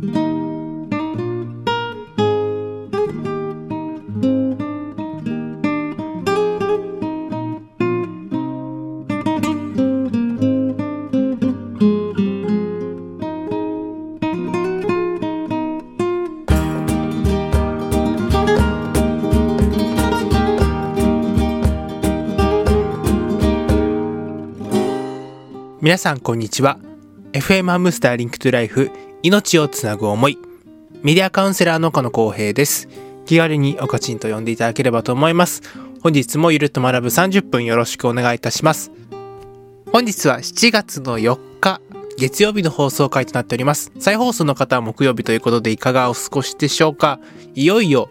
皆さんこんにちは。FM ハムスターリンクトゥライフ命をつなぐ思い。メディアカウンセラーの岡野光平です。気軽におかちんと呼んでいただければと思います。本日もゆるっと学ぶ30分よろしくお願いいたします。本日は7月の4日月曜日の放送回となっております。再放送の方は木曜日ということでいかがお過ごしでしょうか。いよいよ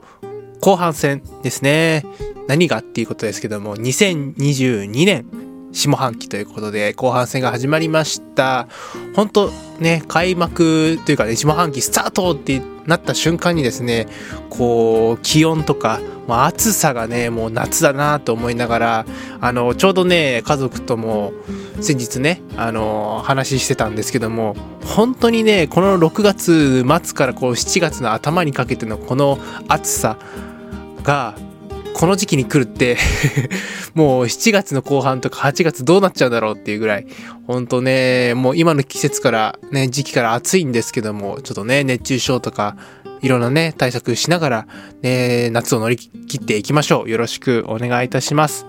後半戦ですね。何がっていうことですけども2022年下半期ということで後半戦が始まりました。本当ね開幕というかね下半期スタートってなった瞬間にですねこう気温とか、まあ、暑さがねもう夏だなと思いながらあのちょうどね家族とも先日ねあの話してたんですけども本当にねこの6月末からこう7月の頭にかけてのこの暑さがこの時期に来るって もう7月の後半とか8月どうなっちゃうんだろうっていうぐらい、ほんとね、もう今の季節からね、時期から暑いんですけども、ちょっとね、熱中症とか、いろんなね、対策しながら、ね、夏を乗り切っていきましょう。よろしくお願いいたします。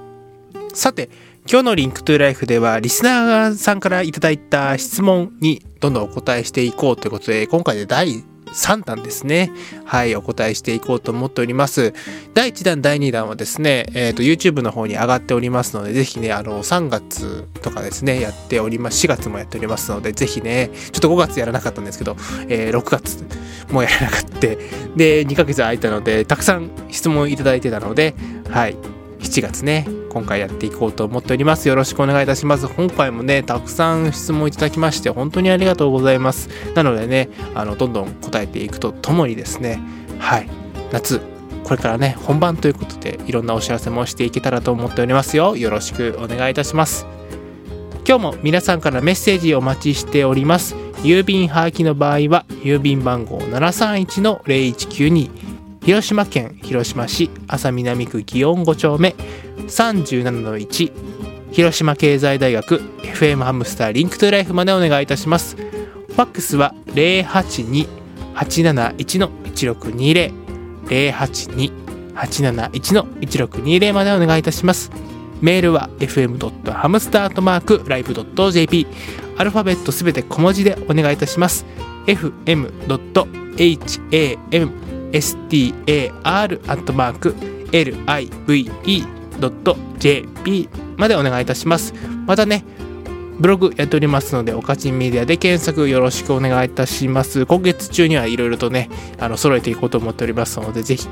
さて、今日のリンクトゥライフではリスナーさんからいただいた質問にどんどんお答えしていこうということで、今回で第3弾ですね。はい、お答えしていこうと思っております。第1弾、第2弾はですね、えっ、ー、と、YouTube の方に上がっておりますので、ぜひね、あの、3月とかですね、やっております。4月もやっておりますので、ぜひね、ちょっと5月やらなかったんですけど、えー、6月もやらなかった。で、2ヶ月空いたので、たくさん質問いただいてたので、はい、7月ね、今回やっていこうと思っております。よろしくお願いいたします。今回もね、たくさん質問いただきまして、本当にありがとうございます。なのでね、あの、どんどん答えていくとともにですね、はい、夏、これからね、本番ということで、いろんなお知らせもしていけたらと思っておりますよ。よろしくお願いいたします。今日も皆さんからメッセージお待ちしております。郵便はがきの場合は、郵便番号731-0192、広島県広島市安佐南区祇園5丁目37-1広島経済大学 FM ハムスターリンクトゥライフまでお願いいたします。ファックスは082-871-1620 082-871-1620までお願いいたします。メールは fm.hamster.live.jp アルファベットすべて小文字でお願いいたします。fm.hamstartm. star.live.jp までお願いいたします。またね、ブログやっておりますので、おかちんメディアで検索よろしくお願いいたします。今月中にはいろいろとね、あの、揃えていこうと思っておりますので、ぜひ、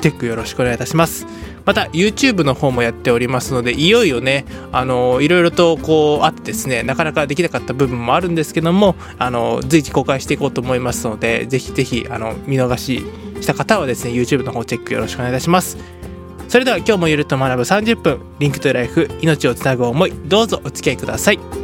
チェックよろしくお願いいたします。また、YouTube の方もやっておりますので、いよいよね、あの、いろいろとこうあってですね、なかなかできなかった部分もあるんですけども、あの、随時公開していこうと思いますので、ぜひぜひ、あの、見逃しした方はですね、YouTube の方チェックよろしくお願いいたします。それでは今日もゆるっと学ぶ30分リンクトゥライフ命をつなぐ思いどうぞお付き合いください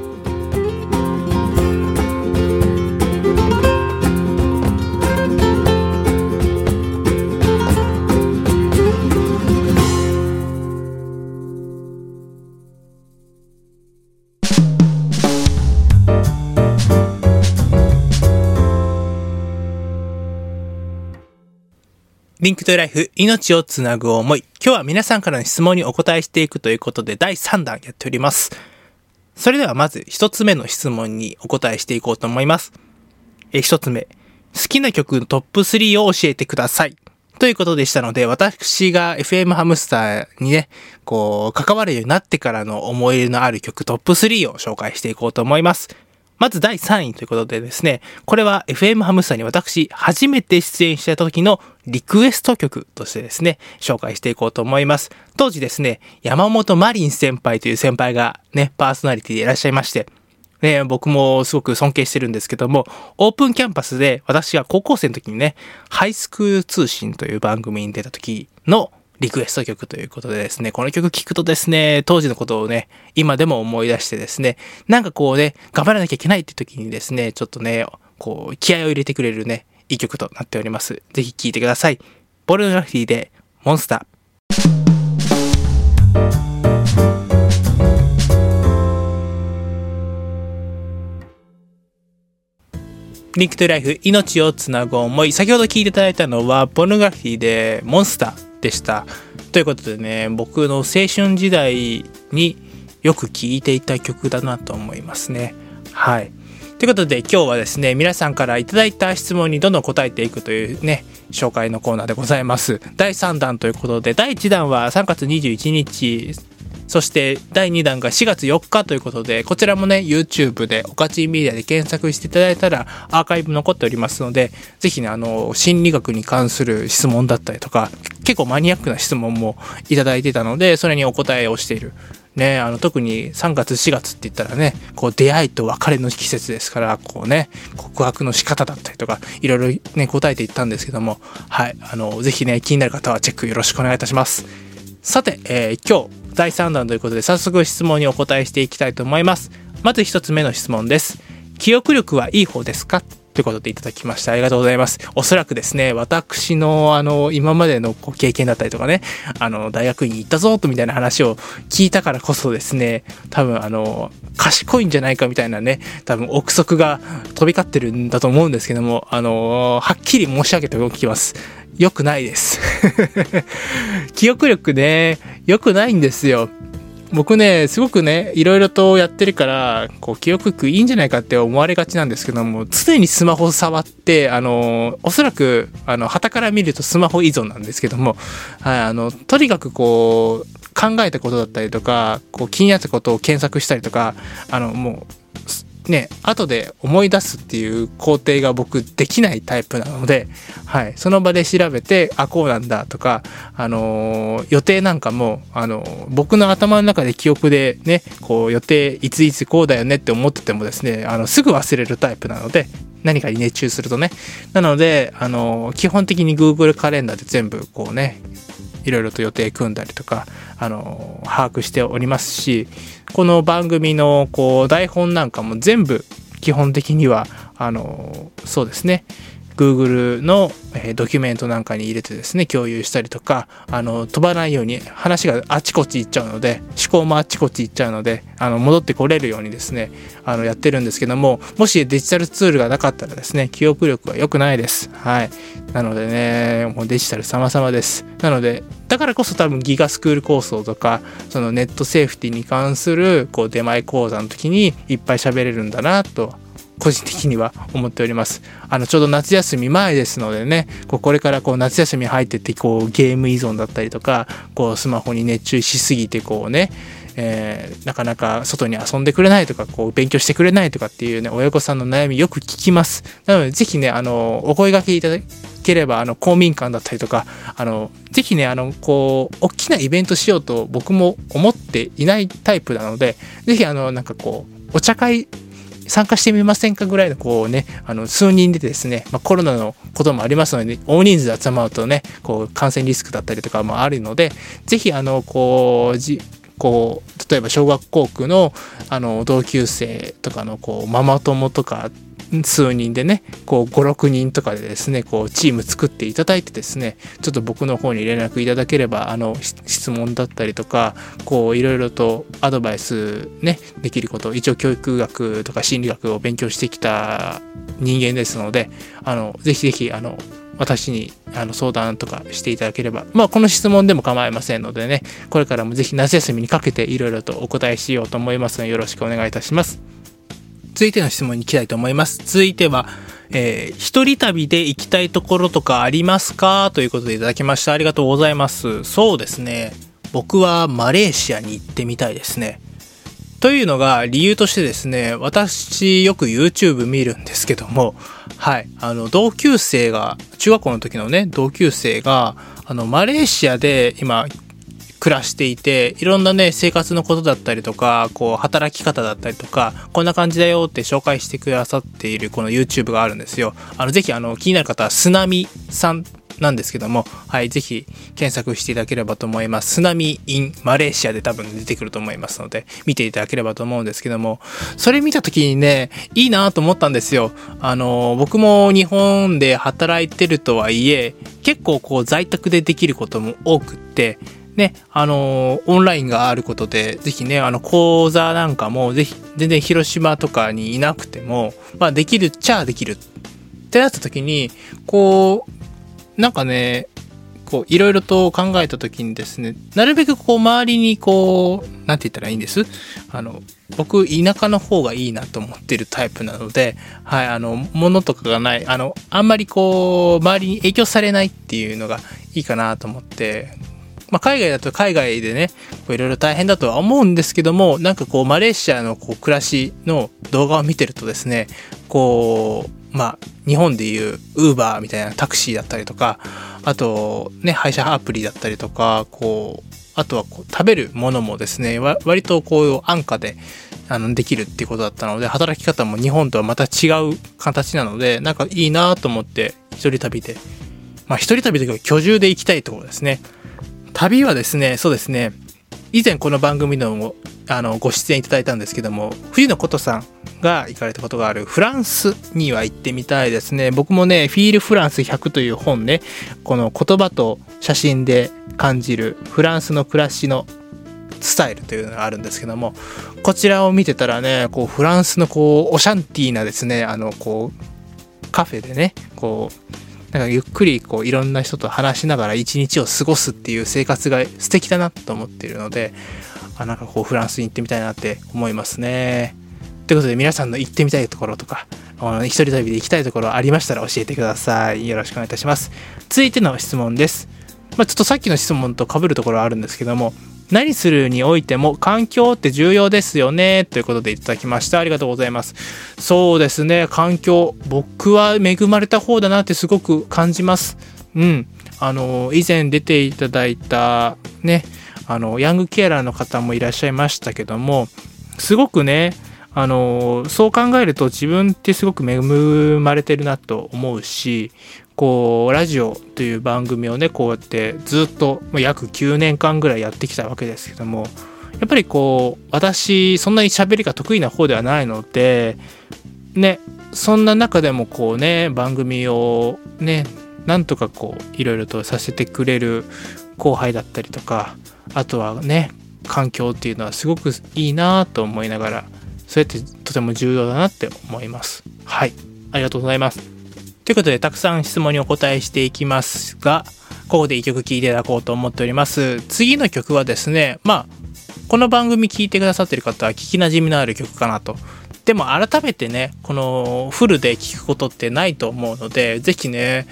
Link to Life、命をつなぐ思い。今日は皆さんからの質問にお答えしていくということで、第3弾やっております。それではまず1つ目の質問にお答えしていこうと思います。え1つ目。好きな曲のトップ3を教えてください。ということでしたので、私が FM ハムスターにね、こう、関わるようになってからの思い入れのある曲トップ3を紹介していこうと思います。まず第3位ということでですね、これは FM ハムスターに私初めて出演した時のリクエスト曲としてですね、紹介していこうと思います。当時ですね、山本マリン先輩という先輩がね、パーソナリティでいらっしゃいまして、ね、僕もすごく尊敬してるんですけども、オープンキャンパスで私が高校生の時にね、ハイスクール通信という番組に出た時のリクエスト曲ということでですね、この曲聴くとですね、当時のことをね、今でも思い出してですね、なんかこうね、頑張らなきゃいけないって時にですね、ちょっとね、こう、気合を入れてくれるね、いい曲となっております。ぜひ聴いてください。ポルノグラフィーでモンスター。リンクトゥライフ命をつなぐ思い先ほど聞いていただいたのはポルノグラフィーでモンスターでした。ということでね僕の青春時代によく聴いていた曲だなと思いますね。はい。ということで今日はですね皆さんから頂いた質問にどんどん答えていくというね紹介のコーナーでございます。第3弾ということで第1弾は3月21日そして第2弾が4月4日ということで、こちらもね、YouTube でおかちメディアで検索していただいたらアーカイブ残っておりますので、ぜひね、あの、心理学に関する質問だったりとか、結構マニアックな質問もいただいてたので、それにお答えをしている。ね、あの特に3月4月って言ったらねこう出会いと別れの季節ですからこうね告白の仕方だったりとかいろいろね答えていったんですけどもはいあのぜひね気になる方はチェックよろしくお願いいたしますさて、えー、今日第3弾ということで早速質問にお答えしていきたいと思います。まず1つ目の質問です。記憶力はいい方ですか？ということでいただきましたありがとうございます。おそらくですね私のあの今までの経験だったりとかねあの大学院に行ったぞとみたいな話を聞いたからこそですね多分あの賢いんじゃないかみたいなね多分憶測が飛び交ってるんだと思うんですけどもあのはっきり申し上げておきます。良くないです。記憶力ね良くないんですよ。僕ねすごくねいろいろとやってるからこう記憶力いいんじゃないかって思われがちなんですけども常にスマホ触ってあのおそらくあの旗から見るとスマホ依存なんですけども、はい、あのとにかくこう考えたことだったりとかこう気になったことを検索したりとかあのもうね、後で思い出すっていう工程が僕できないタイプなので、はい、その場で調べて、あ、こうなんだとか、あのー、予定なんかも、あのー、僕の頭の中で記憶でね、こう予定いついつこうだよねって思っててもですね、あの、すぐ忘れるタイプなので、何かに熱中するとね。なので、あの、基本的に Google カレンダーで全部こうね、いろいろと予定組んだりとか、あの、把握しておりますし、この番組のこう台本なんかも全部基本的には、あの、そうですね、Google の、えドキュメントなんかに入れてですね、共有したりとか、あの、飛ばないように話があちこち行っちゃうので、思考もあちこち行っちゃうので、あの、戻ってこれるようにですね、あの、やってるんですけども、もしデジタルツールがなかったらですね、記憶力は良くないです。はい。なのでね、もうデジタル様々です。なので、だからこそ多分ギガスクール構想とか、そのネットセーフティに関する、こう、出前講座の時にいっぱい喋れるんだなと個人的には思っております。あのちょうど夏休み前ですのでね、こうこれからこう夏休み入ってってこうゲーム依存だったりとか、こうスマホに熱中しすぎてこうね、えー、なかなか外に遊んでくれないとか、こう勉強してくれないとかっていうね、親御さんの悩みよく聞きます。なのでぜひね、あの、お声掛けいただければ、あの、公民館だったりとか、あの、ぜひね、あの、こう、大きなイベントしようと僕も思っていないタイプなので、ぜひあの、なんかこう、お茶会参加してみませんかぐらいのこうね、あの数人でですね、まあ、コロナのこともありますので、大人数で集まるとね、こう感染リスクだったりとかもあるので、ぜひあの、こう、じこう例えば小学校区のあの同級生とかのこうママ友とか数人でねこう56人とかでですねこうチーム作っていただいてですねちょっと僕の方に連絡いただければあの質問だったりとかこういろいろとアドバイスねできること一応教育学とか心理学を勉強してきた人間ですのであのぜひぜひあの私にあの相談とかしていただければ、まあ、この質問でも構いませんのでね、これからもぜひ夏休みにかけていろいろとお答えしようと思いますので、よろしくお願いいたします。続いての質問に行きたいと思います。続いては、えー、一人旅で行きたいところとかありますか？ということでいただきました。ありがとうございます。そうですね。僕はマレーシアに行ってみたいですね。というのが理由としてですね、私よく YouTube 見るんですけども、はい、あの同級生が、中学校の時のね、同級生が、あのマレーシアで今暮らしていていろんなね生活のことだったりとかこう働き方だったりとかこんな感じだよって紹介してくださっているこの YouTube があるんですよ。あのぜひあの気になる方はすなみさんなんですけども、はい、ぜひ検索していただければと思います。津波 in マレーシアで多分出てくると思いますので、見ていただければと思うんですけども、それ見た時にね、いいなと思ったんですよ。あの、僕も日本で働いてるとはいえ、結構こう在宅でできることも多くって、ね、あのオンラインがあることで、ぜひね、あの、講座なんかも、ぜひ、全然広島とかにいなくても、まあ、できるっちゃできるってなった時に、こう、なんかね、こう、いろいろと考えた時にですね、なるべくこう、周りにこう、なんて言ったらいいんです？あの、僕、田舎の方がいいなと思ってるタイプなので、はい、あの、物とかがない、あの、あんまりこう、周りに影響されないっていうのがいいかなと思って、まあ、海外だと海外でね、いろいろ大変だとは思うんですけども、なんかこう、マレーシアのこう暮らしの動画を見てるとですね、こう、まあ、日本でいうウーバーみたいなタクシーだったりとか、あと、ね、配車アプリだったりとか、こう、あとはこう食べるものもですね、割とこう安価であのできるっていうことだったので、働き方も日本とはまた違う形なので、なんかいいなと思って、一人旅で、まあ一人旅というか居住で行きたいところですね。旅はですね、そうですね、以前この番組のもあのご出演いただいたんですけども、藤野琴さんが行かれたことがあるフランスには行ってみたいですね。僕もね、フィールフランス100という本ね、この言葉と写真で感じるフランスの暮らしのスタイルというのがあるんですけども、こちらを見てたらね、こうフランスのこうオシャンティーなですね、あのこうカフェでね、こうなんかゆっくりこういろんな人と話しながら一日を過ごすっていう生活が素敵だなと思っているので、あなんかこうフランスに行ってみたいなって思いますね。ということで皆さんの行ってみたいところとか、一人旅で行きたいところありましたら教えてください。よろしくお願いいたします。続いての質問です。まあ、ちょっとさっきの質問と被るところはあるんですけども、何するにおいても環境って重要ですよねということでいただきました。ありがとうございます。そうですね。環境僕は恵まれた方だなってすごく感じます。うん。あの以前出ていただいたねあのヤングケアラーの方もいらっしゃいましたけどもすごくねあのそう考えると自分ってすごく恵まれてるなと思うしこうラジオという番組をねこうやってずっと約9年間ぐらいやってきたわけですけどもやっぱりこう私そんなに喋りが得意な方ではないのでねそんな中でもこうね番組をねなんとかこういろいろとさせてくれる後輩だったりとかあとはね環境っていうのはすごくいいなと思いながらそうやってとても重要だなって思います。はい。ありがとうございます。ということで、たくさん質問にお答えしていきますが、ここで一曲聴いていただこうと思っております。次の曲はですね、まあ、この番組聴いてくださってる方は聞きなじみのある曲かなと。でも改めてね、このフルで聴くことってないと思うので、ぜひね、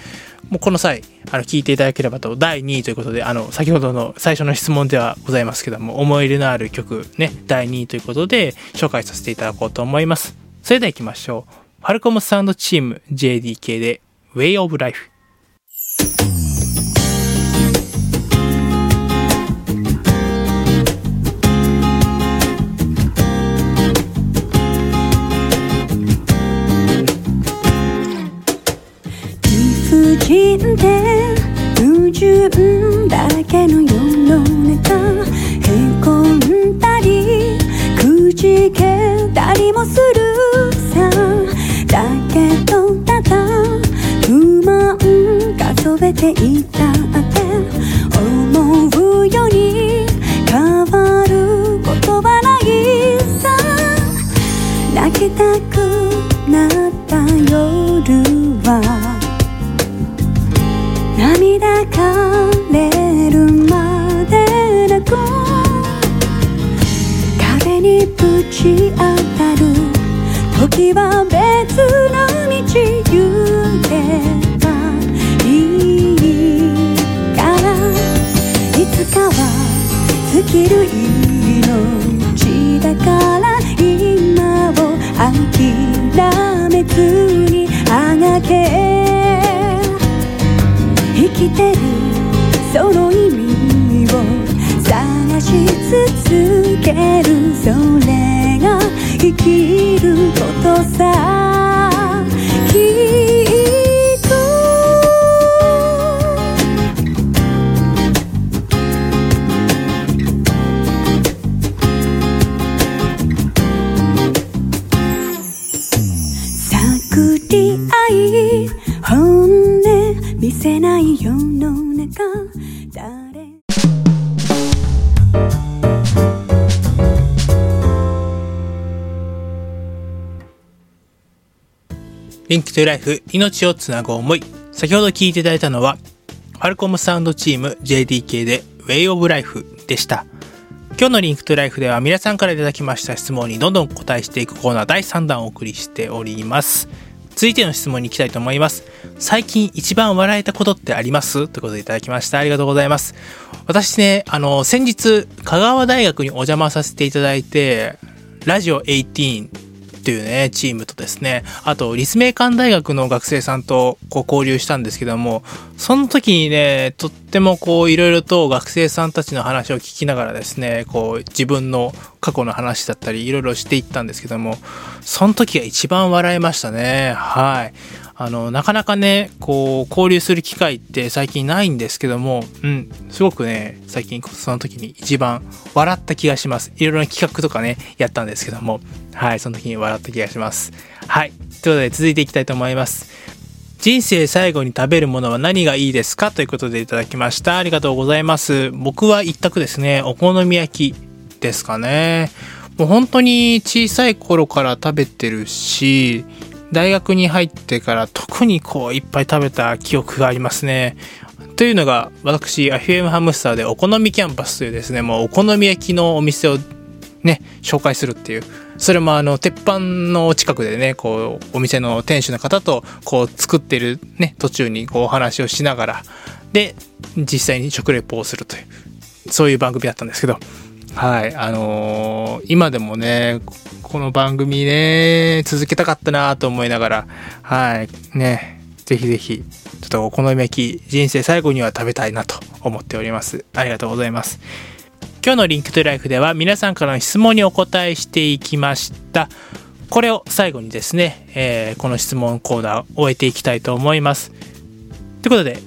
もうこの際、あの、聞いていただければと、第2位ということで、あの、先ほどの最初の質問ではございますけども、思い入れのある曲ね、第2位ということで、紹介させていただこうと思います。それでは行きましょう。ファルコムサウンドチーム JDK で Way of Life 理不尽で矛盾だらけの世の中へこんだりくじけたりもする。だけどただ不満が飛べていたって思うように変わることはないさ。泣きたくなった夜は涙枯れるまでなく壁にぶち当たる時は別の道行けばいいからいつかは尽きる命だから今を諦めずにあがけ。生きてるその意味を探し続けるそれ。が生きることさLink to Life 命をつなぐ思い。先ほど聞いていただいたのは、ファルコムサウンドチーム JDK で Way of Life でした。今日の Link to Life では皆さんからいただきました質問にどんどん答えしていくコーナー第3弾をお送りしております。続いての質問に行きたいと思います。最近一番笑えたことってあります？ということでいただきました。ありがとうございます。私ね、あの、先日、香川大学にお邪魔させていただいて、ラジオ18っていうね、チームとですね、あと、立命館大学の学生さんとこう交流したんですけども、その時にね、とってもこう、いろいろと学生さんたちの話を聞きながらですね、こう、自分の過去の話だったり、いろいろしていったんですけども、その時が一番笑いましたね。はい。あの、なかなかね、こう、交流する機会って最近ないんですけども、うん、すごくね、最近その時に一番笑った気がします。いろいろな企画とかね、やったんですけども、はい、その時に笑った気がします。はい。ということで続いていきたいと思います。人生最後に食べるものは何がいいですか？ということでいただきました。ありがとうございます。僕は一択ですね。お好み焼きですかね。もう本当に小さい頃から食べてるし、大学に入ってから特にこういっぱい食べた記憶がありますね。というのが私 FM ハムスターでお好みキャンパスというですねもうお好み焼きのお店をね紹介するっていうそれもあの鉄板の近くでねこうお店の店主の方とこう作ってるね途中にこうお話をしながらで実際に食レポをするというそういう番組だったんですけどはいあのー今でもねこの番組ね続けたかったなと思いながらはいねぜひぜひちょっとお好み焼き人生最後には食べたいなと思っております。ありがとうございます。今日のリンクトゥライフでは皆さんからの質問にお答えしていきました。これを最後にですね、えーこの質問コーナーを終えていきたいと思います。ということで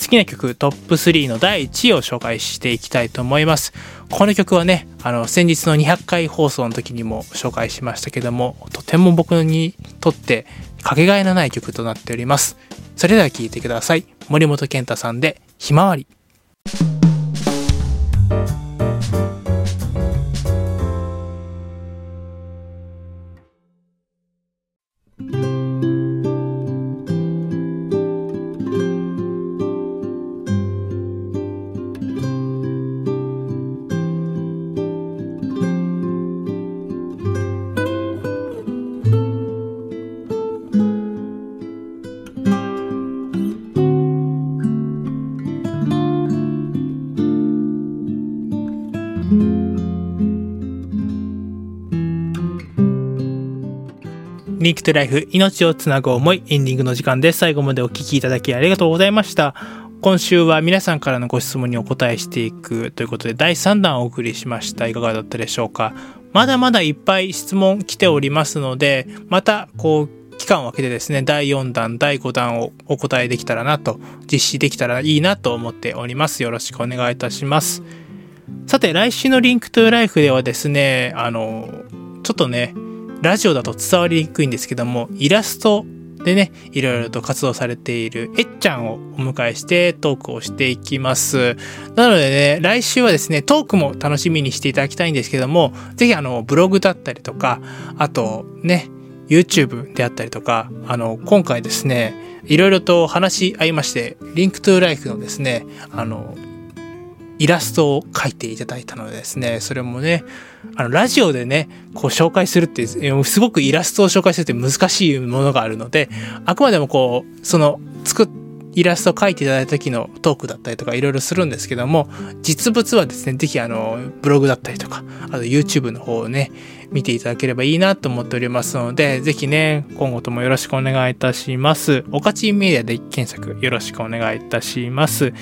好きな曲トップ3の第1位を紹介していきたいと思います。この曲はねあの先日の200回放送の時にも紹介しましたけどもとても僕にとってかけがえのない曲となっております。それでは聴いてください。森本健太さんで「ひまわり」Link to Life 命をつなぐ思いエンディングの時間です。最後までお聞きいただきありがとうございました。今週は皆さんからのご質問にお答えしていくということで第3弾をお送りしました。いかがだったでしょうか？まだまだいっぱい質問来ておりますのでまたこう期間を空けてですね第4弾第5弾をお答えできたらなと実施できたらいいなと思っております。よろしくお願いいたします。さて来週の Link to Life ではですねあのちょっとねラジオだと伝わりにくいんですけども、イラストでね、いろいろと活動されているえっちゃんをお迎えしてトークをしていきます。なのでね、来週はですね、トークも楽しみにしていただきたいんですけども、ぜひあの、ブログだったりとか、あとね、YouTube であったりとか、あの、今回ですね、いろいろと話し合いまして、 Link to Life のですね、あの、イラストを描いていただいたのでですね、それもね、あの、ラジオでね、こう紹介するって、すごくイラストを紹介するって難しいものがあるので、あくまでもこう、その、作っ、イラストを描いていただいた時のトークだったりとかいろいろするんですけども、実物はですね、ぜひあの、ブログだったりとか、あと YouTube の方をね、見ていただければいいなと思っておりますので、ぜひね、今後ともよろしくお願いいたします。おかちメディアで検索よろしくお願いいたします。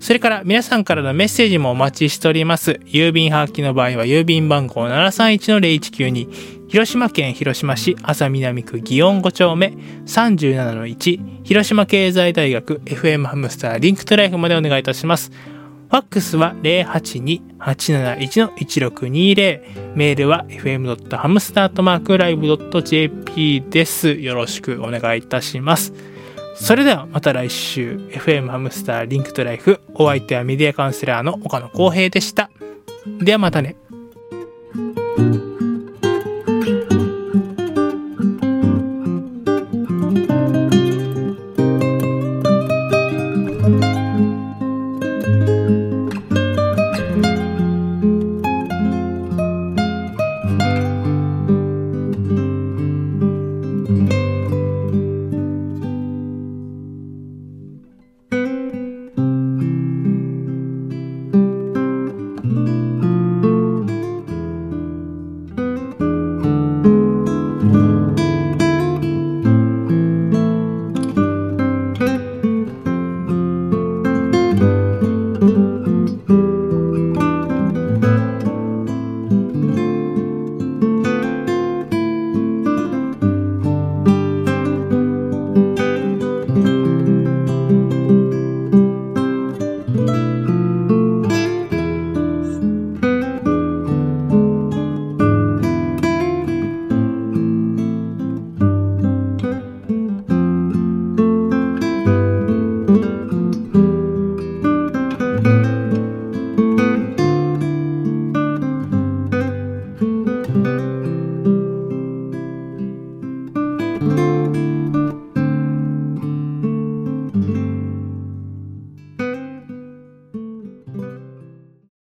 それから皆さんからのメッセージもお待ちしております。郵便はがきの場合は郵便番号731-0192広島県広島市安佐南区祇園5丁目37-1広島経済大学 FM ハムスターリンクトライフまでお願いいたします。ファックスは082-871-1620メールは fm.hamster.live.jp です。よろしくお願いいたします。それではまた来週 FM ハムスターリンクトライフお相手はメディアカウンセラーの岡野浩平でした。ではまたね。